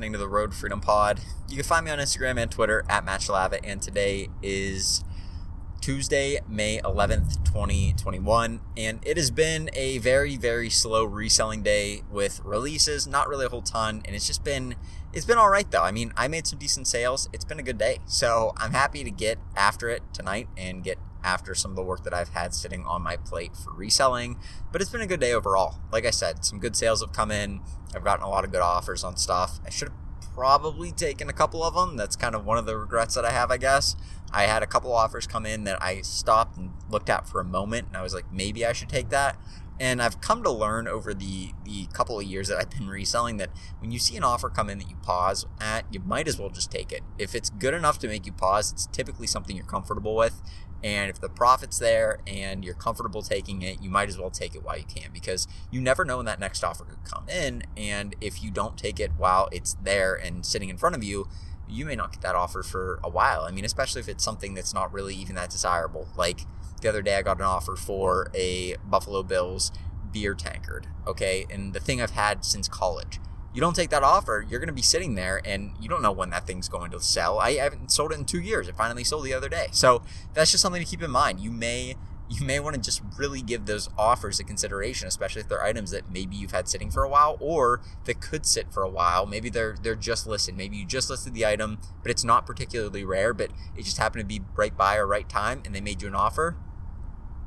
listening to the Road Freedom Pod. You can find me on Instagram and Twitter at Matt Shalava, and today is Tuesday, May 11th, 2021, and it has been a very, very slow reselling day with releases, not really a whole ton, and it's just been it's been all right though. I mean, I made some decent sales. It's been a good day. So, I'm happy to get after it tonight and get after some of the work that I've had sitting on my plate for reselling. But it's been a good day overall. Like I said, some good sales have come in. I've gotten a lot of good offers on stuff. I should have probably taken a couple of them. That's kind of one of the regrets that I have, I guess. I had a couple offers come in that I stopped and looked at for a moment, and I was like, maybe I should take that. And I've come to learn over the, the couple of years that I've been reselling that when you see an offer come in that you pause at, you might as well just take it. If it's good enough to make you pause, it's typically something you're comfortable with. And if the profit's there and you're comfortable taking it, you might as well take it while you can because you never know when that next offer could come in. And if you don't take it while it's there and sitting in front of you, you may not get that offer for a while. I mean, especially if it's something that's not really even that desirable. Like the other day, I got an offer for a Buffalo Bills beer tankard, okay? And the thing I've had since college you don't take that offer, you're going to be sitting there and you don't know when that thing's going to sell. I haven't sold it in two years. It finally sold the other day. So that's just something to keep in mind. You may you may want to just really give those offers a consideration, especially if they're items that maybe you've had sitting for a while or that could sit for a while. Maybe they're they're just listed. Maybe you just listed the item, but it's not particularly rare, but it just happened to be right by or right time and they made you an offer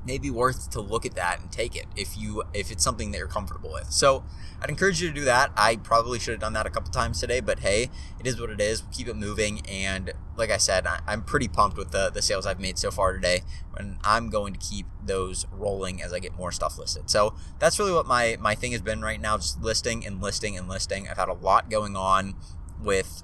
maybe worth to look at that and take it if you if it's something that you're comfortable with. So I'd encourage you to do that. I probably should have done that a couple times today, but hey, it is what it is. We'll keep it moving, and like I said, I, am pretty pumped with the the sales I've made so far today, and I'm going to keep those rolling as I get more stuff listed. So that's really what my my thing has been right now, just listing and listing and listing. I've had a lot going on with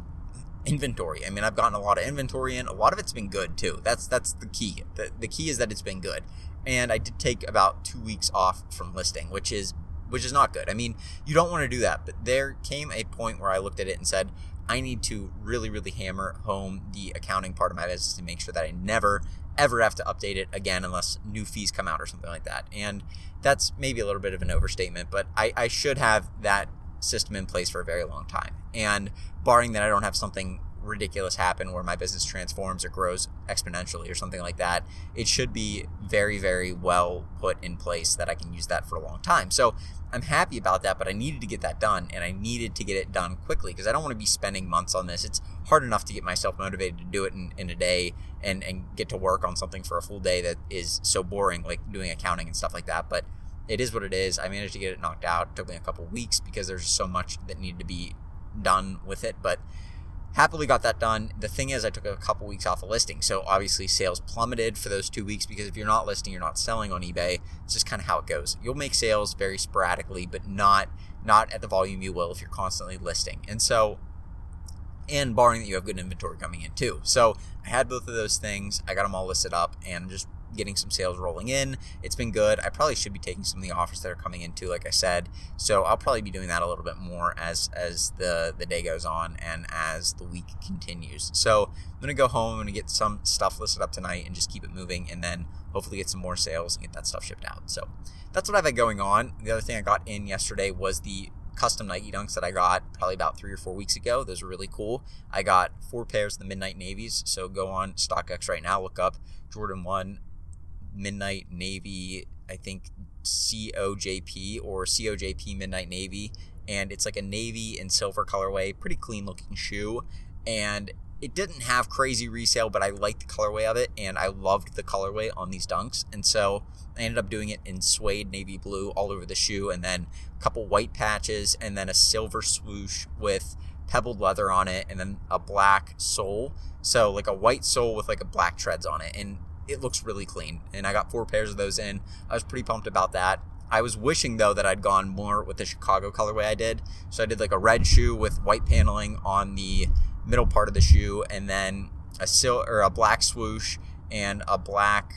inventory. I mean, I've gotten a lot of inventory in. A lot of it's been good too. That's that's the key. The, the key is that it's been good and I did take about two weeks off from listing, which is which is not good. I mean, you don't want to do that, but there came a point where I looked at it and said, I need to really, really hammer home the accounting part of my business to make sure that I never, ever have to update it again unless new fees come out or something like that. And that's maybe a little bit of an overstatement, but I, I should have that system in place for a very long time. And barring that I don't have something ridiculous happen where my business transforms or grows exponentially or something like that, it should be very, very well put in place that I can use that for a long time. So I'm happy about that, but I needed to get that done and I needed to get it done quickly because I don't want to be spending months on this. It's hard enough to get myself motivated to do it in, in a day and, and get to work on something for a full day that is so boring, like doing accounting and stuff like that. But it is what it is. I managed to get it knocked out. It took me a couple weeks because there's so much that needed to be done with it. But happily got that done. The thing is, I took a couple weeks off of listing, so obviously sales plummeted for those two weeks because if you're not listing, you're not selling on eBay. It's just kind of how it goes. You'll make sales very sporadically, but not not at the volume you will if you're constantly listing. And so, and barring that you have good inventory coming in too. So I had both of those things. I got them all listed up, and just getting some sales rolling in. It's been good. I probably should be taking some of the offers that are coming in too, like I said. So I'll probably be doing that a little bit more as as the the day goes on and as the week continues. So I'm gonna go home. I'm gonna get some stuff listed up tonight and just keep it moving, and then hopefully get some more sales and get that stuff shipped out. So that's what I've had going on. The other thing I got in yesterday was the custom Nike Dunks that I got probably about three or four weeks ago. Those are really cool. I got four pairs of the Midnight Navies. So go on StockX right now, look up Jordan 1 Midnight Navy, I think COJP or COJP Midnight Navy. And it's like a navy and silver colorway, pretty clean looking shoe. And it didn't have crazy resale, but I liked the colorway of it and I loved the colorway on these dunks. And so I ended up doing it in suede navy blue all over the shoe and then a couple white patches and then a silver swoosh with pebbled leather on it and then a black sole. So like a white sole with like a black treads on it. And it looks really clean. And I got four pairs of those in. I was pretty pumped about that. I was wishing though that I'd gone more with the Chicago colorway I did. So I did like a red shoe with white paneling on the middle part of the shoe, and then a sil or a black swoosh and a black.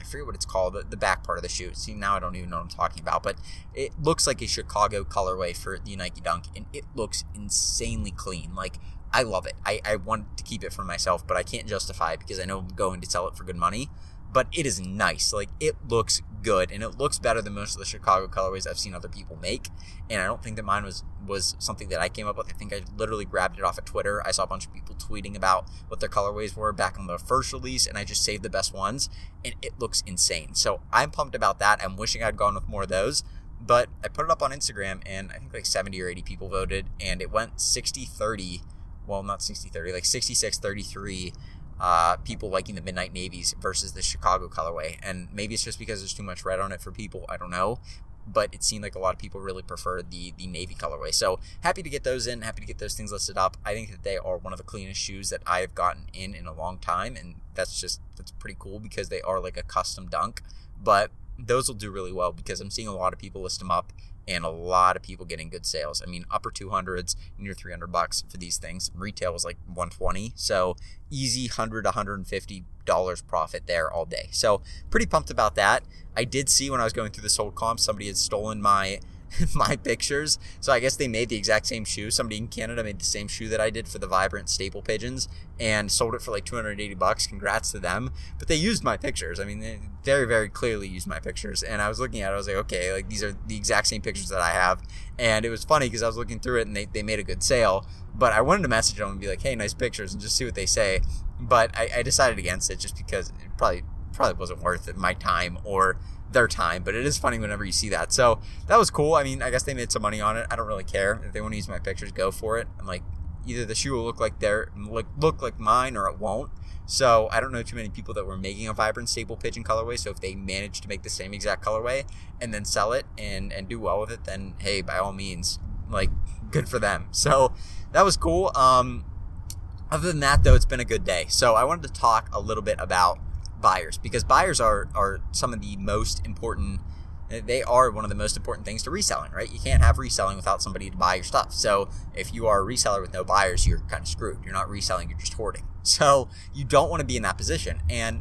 I forget what it's called, the, the back part of the shoe. See, now I don't even know what I'm talking about, but it looks like a Chicago colorway for the Nike Dunk, and it looks insanely clean. Like I love it. I, I want to keep it for myself, but I can't justify it because I know I'm going to sell it for good money. but it is nice. Like it looks good and it looks better than most of the Chicago colorways I've seen other people make. And I don't think that mine was was something that I came up with. I think I literally grabbed it off of Twitter. I saw a bunch of people tweeting about what their colorways were back on the first release, and I just saved the best ones, and it looks insane. So I'm pumped about that. I'm wishing I'd gone with more of those. But I put it up on Instagram, and I think like 70 or 80 people voted, and it went 60 30. Well, not 60 30, like 66 33 uh, people liking the Midnight Navies versus the Chicago colorway. And maybe it's just because there's too much red on it for people. I don't know. But it seemed like a lot of people really preferred the the navy colorway. So happy to get those in. Happy to get those things listed up. I think that they are one of the cleanest shoes that I have gotten in in a long time, and that's just that's pretty cool because they are like a custom dunk. But those will do really well because I'm seeing a lot of people list them up and a lot of people getting good sales. I mean, upper 200s, near 300 bucks for these things. Retail was like 120, so easy 100 150 dollars profit there all day. So pretty pumped about that. I did see when I was going through the sold comp, somebody had stolen my my pictures. So I guess they made the exact same shoe. Somebody in Canada made the same shoe that I did for the Vibrant staple pigeons and sold it for like 280 bucks. Congrats to them. But they used my pictures. I mean, they very, very clearly used my pictures. And I was looking at it, I was like, okay, like these are the exact same pictures that I have. And it was funny because I was looking through it and they, they made a good sale. But I wanted to message them and be like, hey, nice pictures and just see what they say. But I, I decided against it just because it probably probably wasn't worth it, my time or their time, but it is funny whenever you see that. So that was cool. I mean, I guess they made some money on it. I don't really care if they want to use my pictures, go for it. I'm like, either the shoe will look like their look look like mine or it won't. So I don't know too many people that were making a vibrant staple pigeon colorway. So if they manage to make the same exact colorway and then sell it and and do well with it, then hey, by all means, like good for them. So that was cool. Um, other than that, though, it's been a good day. So I wanted to talk a little bit about buyers because buyers are are some of the most important they are one of the most important things to reselling, right? You can't have reselling without somebody to buy your stuff. So if you are a reseller with no buyers, you're kind of screwed. You're not reselling, you're just hoarding. So you don't want to be in that position. And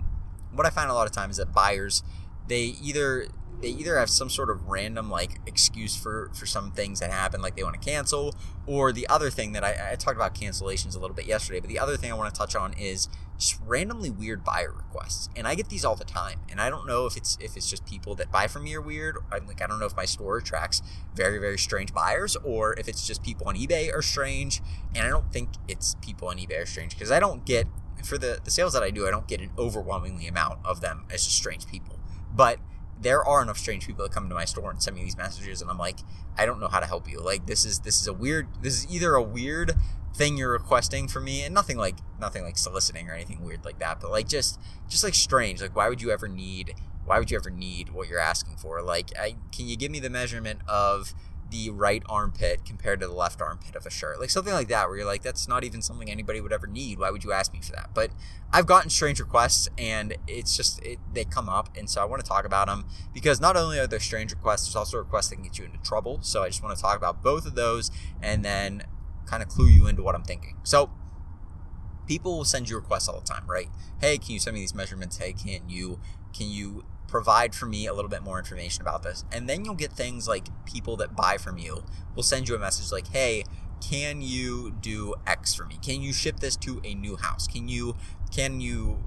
what I find a lot of times is that buyers, they either they either have some sort of random like excuse for for some things that happen like they want to cancel or the other thing that I, I talked about cancellations a little bit yesterday but the other thing i want to touch on is just randomly weird buyer requests and i get these all the time and i don't know if it's if it's just people that buy from me are weird i'm like i don't know if my store attracts very very strange buyers or if it's just people on ebay are strange and i don't think it's people on ebay are strange because i don't get for the the sales that i do i don't get an overwhelmingly amount of them as just strange people but there are enough strange people that come to my store and send me these messages and I'm like, I don't know how to help you. Like this is this is a weird this is either a weird thing you're requesting from me and nothing like nothing like soliciting or anything weird like that, but like just just like strange. Like why would you ever need why would you ever need what you're asking for? Like I can you give me the measurement of the right armpit compared to the left armpit of a shirt. Like something like that, where you're like, that's not even something anybody would ever need. Why would you ask me for that? But I've gotten strange requests and it's just, it, they come up. And so I want to talk about them because not only are there strange requests, there's also requests that can get you into trouble. So I just want to talk about both of those and then kind of clue you into what I'm thinking. So people will send you requests all the time, right? Hey, can you send me these measurements? Hey, can you, can you provide for me a little bit more information about this. And then you'll get things like people that buy from you will send you a message like, hey, can you do X for me? Can you ship this to a new house? Can you can you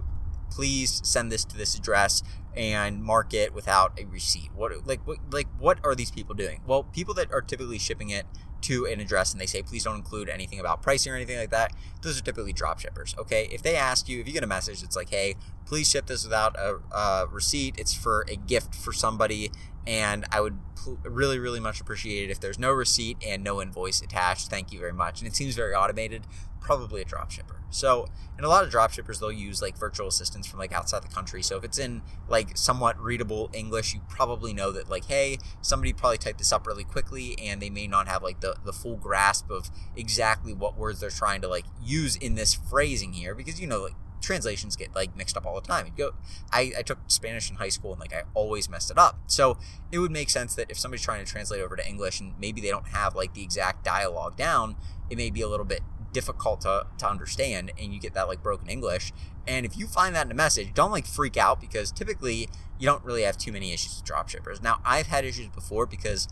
please send this to this address and mark it without a receipt? What like what like what are these people doing? Well, people that are typically shipping it to an address and they say please don't include anything about pricing or anything like that those are typically drop shippers okay if they ask you if you get a message it's like hey please ship this without a, a receipt it's for a gift for somebody and i would pl- really really much appreciate it if there's no receipt and no invoice attached thank you very much and it seems very automated probably a drop shipper so, in a lot of drop shippers, they'll use like virtual assistants from like outside the country. So, if it's in like somewhat readable English, you probably know that like, hey, somebody probably typed this up really quickly and they may not have like the, the full grasp of exactly what words they're trying to like use in this phrasing here because you know, like translations get like mixed up all the time. You go, I, I took Spanish in high school and like I always messed it up. So it would make sense that if somebody's trying to translate over to English and maybe they don't have like the exact dialogue down, it may be a little bit difficult to, to understand and you get that like broken English. And if you find that in a message, don't like freak out because typically you don't really have too many issues with dropshippers. Now, I've had issues before because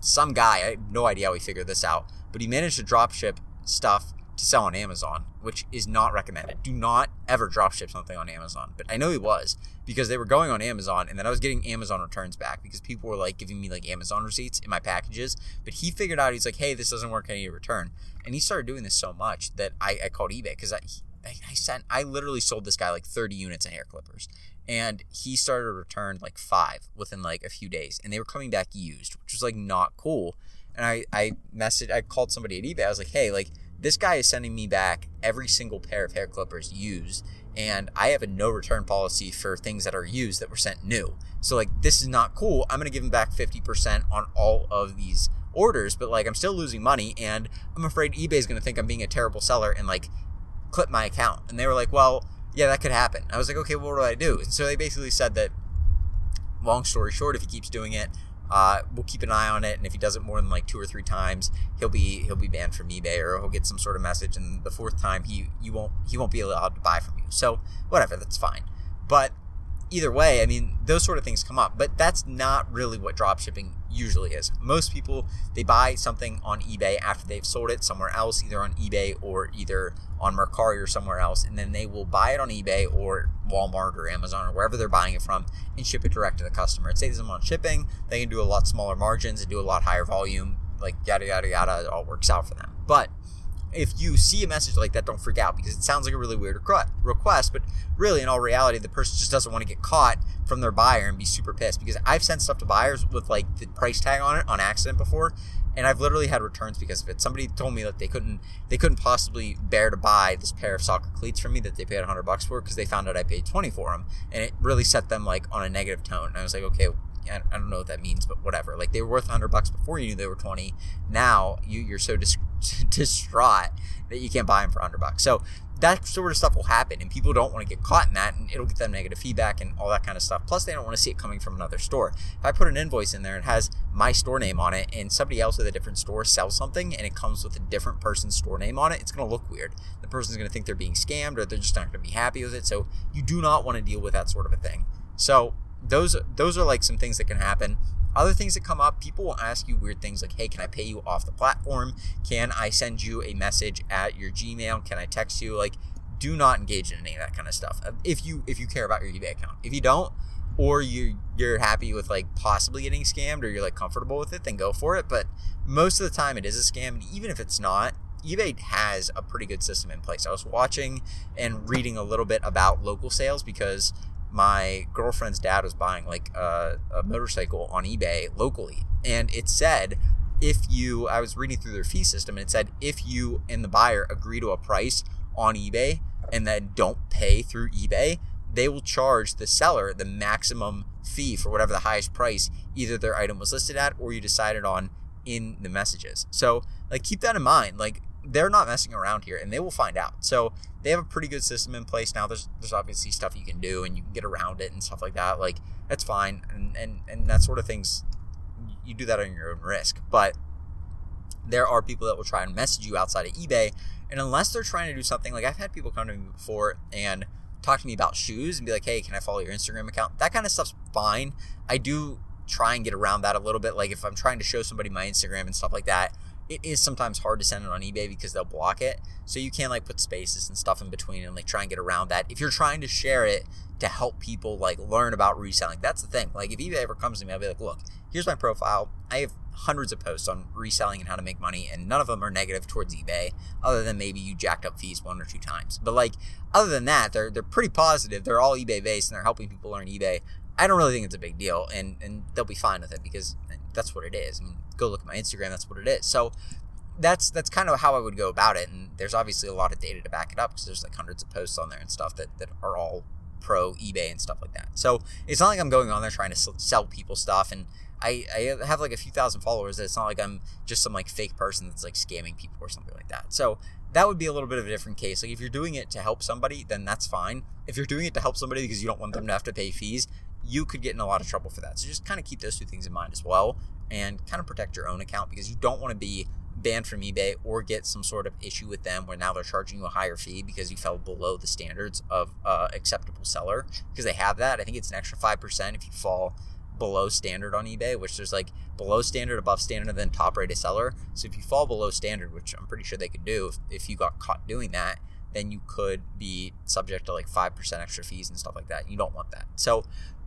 some guy, I have no idea how he figured this out, but he managed to dropship stuff to sell on Amazon, which is not recommended. Do not ever dropship something on Amazon. But I know he was because they were going on Amazon and then I was getting Amazon returns back because people were like giving me like Amazon receipts in my packages. But he figured out he's like, hey, this doesn't work. I need a return. And he started doing this so much that I, I called eBay because I, I, I sent, I literally sold this guy like 30 units of hair clippers. And he started to return like five within like a few days. And they were coming back used, which was like not cool. And I, I messaged, I called somebody at eBay. I was like, hey, like, this guy is sending me back every single pair of hair clippers used and I have a no return policy for things that are used that were sent new. So like this is not cool. I'm going to give him back 50% on all of these orders, but like I'm still losing money and I'm afraid eBay's going to think I'm being a terrible seller and like clip my account. And they were like, "Well, yeah, that could happen." I was like, "Okay, well, what do I do?" And so they basically said that long story short, if he keeps doing it, uh, we'll keep an eye on it, and if he does it more than like two or three times, he'll be he'll be banned from eBay, or he'll get some sort of message, and the fourth time he you won't he won't be allowed to buy from you. So whatever, that's fine. But either way, I mean, those sort of things come up, but that's not really what dropshipping usually is. Most people they buy something on eBay after they've sold it somewhere else, either on eBay or either on Mercari or somewhere else, and then they will buy it on eBay or Walmart or Amazon or wherever they're buying it from and ship it direct to the customer. It saves them on shipping. They can do a lot smaller margins and do a lot higher volume. Like yada yada yada, it all works out for them. But if you see a message like that, don't freak out because it sounds like a really weird request, but really, in all reality, the person just doesn't want to get caught from their buyer and be super pissed. Because I've sent stuff to buyers with like the price tag on it on accident before, and I've literally had returns because of it. Somebody told me that they couldn't they couldn't possibly bear to buy this pair of soccer cleats from me that they paid 100 bucks for because they found out I paid 20 for them, and it really set them like on a negative tone. And I was like, okay, I don't know what that means, but whatever. Like they were worth 100 bucks before you knew they were 20. Now you you're so dis- distraught that you can't buy them for 100 bucks. So that sort of stuff will happen, and people don't want to get caught in that, and it'll get them negative feedback and all that kind of stuff. Plus, they don't want to see it coming from another store. If I put an invoice in there and it has my store name on it, and somebody else at a different store sells something, and it comes with a different person's store name on it, it's going to look weird. The person's going to think they're being scammed, or they're just not going to be happy with it. So you do not want to deal with that sort of a thing. So those those are like some things that can happen. Other things that come up, people will ask you weird things like, "Hey, can I pay you off the platform? Can I send you a message at your Gmail? Can I text you?" Like, do not engage in any of that kind of stuff. Uh, if you if you care about your eBay account, if you don't, or you you're happy with like possibly getting scammed, or you're like comfortable with it, then go for it. But most of the time, it is a scam, and even if it's not, eBay has a pretty good system in place. I was watching and reading a little bit about local sales because my girlfriend's dad was buying like a, a motorcycle on eBay locally, and it said if you, I was reading through their fee system, and it said if you and the buyer agree to a price on eBay and then don't pay through eBay, they will charge the seller the maximum fee for whatever the highest price either their item was listed at or you decided on in the messages. So, like, keep that in mind. Like, they're not messing around here and they will find out. So they have a pretty good system in place now. There's there's obviously stuff you can do and you can get around it and stuff like that. Like that's fine and and, and that sort of things you do that on your own risk. But there are people that will try and message you outside of eBay and unless they're trying to do something like I've had people come to me before and talk to me about shoes and be like, "Hey, can I follow your Instagram account?" That kind of stuff's fine. I do try and get around that a little bit like if I'm trying to show somebody my Instagram and stuff like that it is sometimes hard to send it on eBay because they'll block it. So you can like put spaces and stuff in between and like try and get around that. If you're trying to share it to help people like learn about reselling, that's the thing. Like if eBay ever comes to me, I'll be like, look, here's my profile. I have hundreds of posts on reselling and how to make money, and none of them are negative towards eBay, other than maybe you jacked up fees one or two times. But like other than that, they're they're pretty positive. They're all eBay based and they're helping people learn eBay. I don't really think it's a big deal, and and they'll be fine with it because that's what it is. I mean, go look at my Instagram. That's what it is. So that's that's kind of how I would go about it. And there's obviously a lot of data to back it up because there's like hundreds of posts on there and stuff that, that are all pro eBay and stuff like that. So it's not like I'm going on there trying to sell people stuff. And I, I have like a few thousand followers. It's not like I'm just some like fake person that's like scamming people or something like that. So that would be a little bit of a different case. Like if you're doing it to help somebody, then that's fine. If you're doing it to help somebody because you don't want them to have to pay fees, you could get in a lot of trouble for that. So just kind of keep those two things in mind as well and kind of protect your own account because you don't want to be banned from eBay or get some sort of issue with them where now they're charging you a higher fee because you fell below the standards of uh, acceptable seller because they have that. I think it's an extra 5% if you fall below standard on eBay, which there's like below standard, above standard, and then top rated seller. So if you fall below standard, which I'm pretty sure they could do if, if you got caught doing that, then you could be subject to like 5% extra fees and stuff like that. You don't want that. So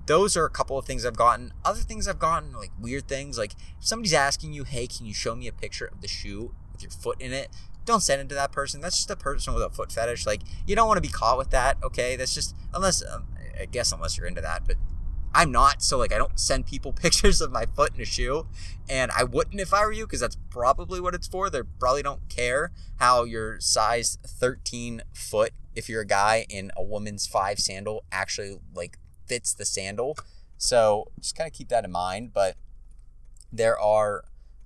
those are a couple of things I've gotten. Other things I've gotten, like weird things, like if somebody's asking you, hey, can you show me a picture of the shoe with your foot in it? Don't send it to that person. That's just a person with a foot fetish. Like, you don't want to be caught with that, okay? That's just, unless, um, I guess, unless you're into that, but I'm not. So, like, I don't send people pictures of my foot in a shoe. And I wouldn't if I were you, because that's probably what it's for. They probably don't care how your size 13 foot, if you're a guy in a woman's five sandal, actually, like, fits the sandal. So just kind of keep that in mind. But there are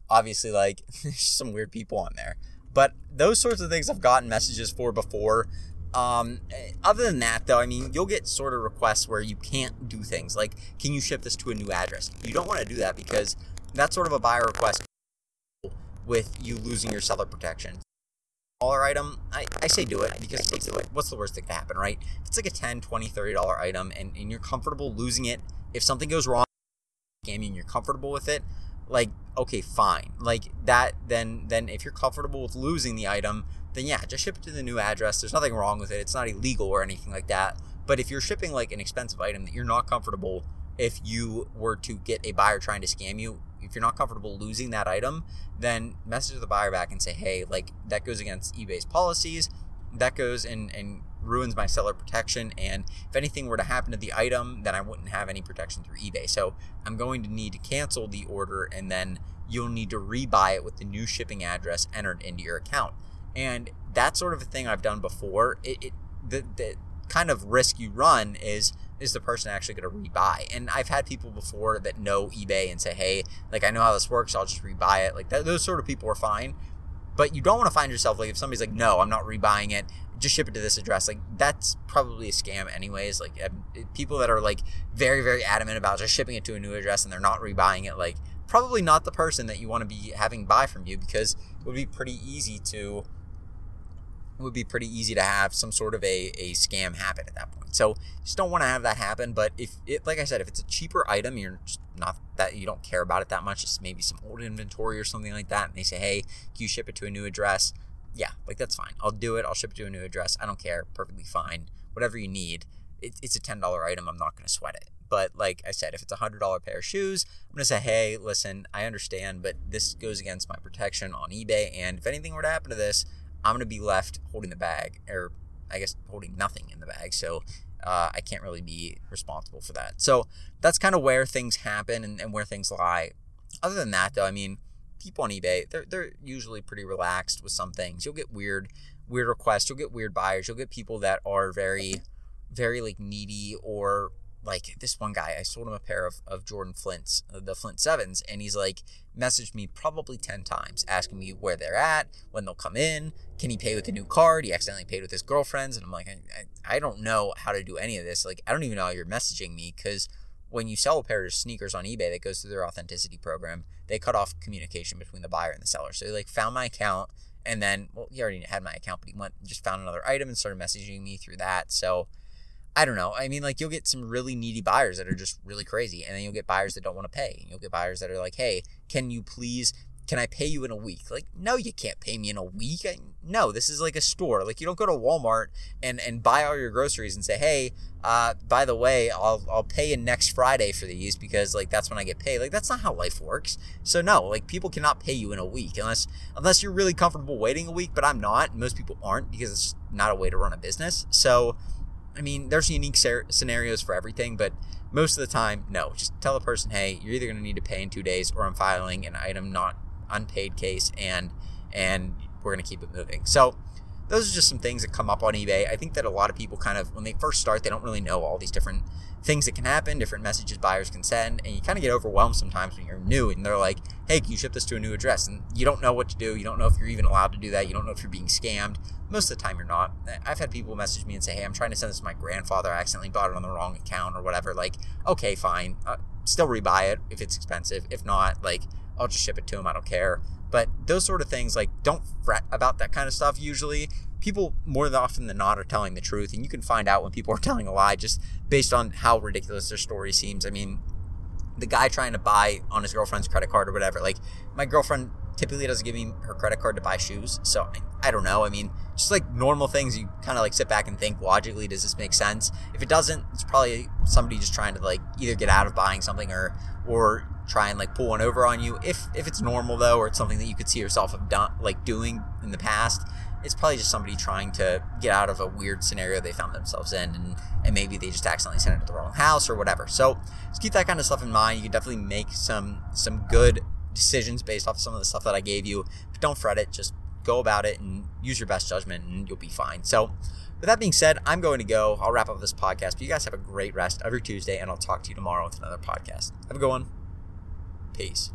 obviously like some weird people on there. But those sorts of things I've gotten messages for before. Um, other than that, though, I mean, you'll get sort of requests where you can't do things like, can you ship this to a new address? You don't want to do that because that's sort of a buyer request with you losing your seller protection dollar item, I, I say do it because what's the, what's the worst that could happen, right? If it's like a 10 20 30 dollar item and, and you're comfortable losing it, if something goes wrong, gaming, and you're comfortable with it, like okay, fine. Like that, then then if you're comfortable with losing the item, then yeah, just ship it to the new address. There's nothing wrong with it. It's not illegal or anything like that. But if you're shipping like an expensive item that you're not comfortable, if you were to get a buyer trying to scam you, if you're not comfortable losing that item, then message the buyer back and say, hey, like that goes against eBay's policies. That goes and, and ruins my seller protection. And if anything were to happen to the item, then I wouldn't have any protection through eBay. So I'm going to need to cancel the order and then you'll need to rebuy it with the new shipping address entered into your account. And that sort of a thing I've done before. It, it the, the kind of risk you run is is the person actually going to rebuy? And I've had people before that know eBay and say, hey, like I know how this works, I'll just rebuy it. Like that, those sort of people are fine. But you don't want to find yourself like if somebody's like, no, I'm not rebuying it, just ship it to this address. Like that's probably a scam, anyways. Like um, people that are like very, very adamant about just shipping it to a new address and they're not rebuying it, like probably not the person that you want to be having buy from you because it would be pretty easy to would be pretty easy to have some sort of a, a scam happen at that point. So just don't want to have that happen. But if it, like I said, if it's a cheaper item, you're not that you don't care about it that much. It's maybe some old inventory or something like that. And they say, hey, can you ship it to a new address? Yeah, like that's fine. I'll do it. I'll ship it to a new address. I don't care. Perfectly fine. Whatever you need. It, it's a $10 item. I'm not going to sweat it. But like I said, if it's a hundred dollar pair of shoes, I'm gonna say, hey, listen, I understand, but this goes against my protection on eBay, and if anything were to happen to this, I'm going to be left holding the bag, or I guess holding nothing in the bag. So uh, I can't really be responsible for that. So that's kind of where things happen and, and where things lie. Other than that, though, I mean, people on eBay, they're, they're usually pretty relaxed with some things. You'll get weird, weird requests. You'll get weird buyers. You'll get people that are very, very like needy or like this one guy, I sold him a pair of, of Jordan Flints, uh, the Flint Sevens, and he's like messaged me probably 10 times asking me where they're at, when they'll come in, can he pay with a new card? He accidentally paid with his girlfriend's. And I'm like, I, I don't know how to do any of this. Like, I don't even know how you're messaging me because when you sell a pair of sneakers on eBay that goes through their authenticity program, they cut off communication between the buyer and the seller. So like found my account and then, well, he already had my account, but he went just found another item and started messaging me through that. So, I don't know. I mean, like you'll get some really needy buyers that are just really crazy, and then you'll get buyers that don't want to pay. You'll get buyers that are like, "Hey, can you please? Can I pay you in a week?" Like, no, you can't pay me in a week. I, no, this is like a store. Like, you don't go to Walmart and and buy all your groceries and say, "Hey, uh, by the way, I'll I'll pay you next Friday for these because like that's when I get paid." Like, that's not how life works. So no, like people cannot pay you in a week unless unless you're really comfortable waiting a week. But I'm not. Most people aren't because it's not a way to run a business. So I mean, there's unique ser- scenarios for everything, but most of the time, no. Just tell a person, hey, you're either going to need to pay in two days, or I'm filing an item not unpaid case, and and we're going to keep it moving. So those are just some things that come up on eBay. I think that a lot of people kind of when they first start, they don't really know all these different things that can happen, different messages buyers can send, and you kind of get overwhelmed sometimes when you're new and they're like, "Hey, can you ship this to a new address?" and you don't know what to do. You don't know if you're even allowed to do that. You don't know if you're being scammed. Most of the time, you're not. I've had people message me and say, "Hey, I'm trying to send this to my grandfather. I accidentally bought it on the wrong account or whatever." Like, okay, fine. Uh, still rebuy it if it's expensive. If not, like, I'll just ship it to him. I don't care. But those sort of things, like, don't fret about that kind of stuff usually people more often than not are telling the truth, and you can find out when people are telling a lie just based on how ridiculous their story seems. I mean, the guy trying to buy on his girlfriend's credit card or whatever. Like my girlfriend typically doesn't give me her credit card to buy shoes, so I, I don't know. I mean, just like normal things, you kind of like sit back and think logically, does this make sense? If it doesn't, it's probably somebody just trying to like either get out of buying something or or try and like pull one over on you. If if it's normal though, or it's something that you could see yourself have done like doing in the past, it's probably just somebody trying to get out of a weird scenario they found themselves in and, and maybe they just accidentally sent it to the wrong house or whatever. So just keep that kind of stuff in mind. You can definitely make some some good decisions based off some of the stuff that i gave you. But don't fret it. Just go about it and use your best judgment and you'll be fine. So with that being said i'm going to go. I'll wrap up this podcast. But you guys have a great rest every tuesday and i'll talk to you tomorrow with another podcast. Have a good one. Peace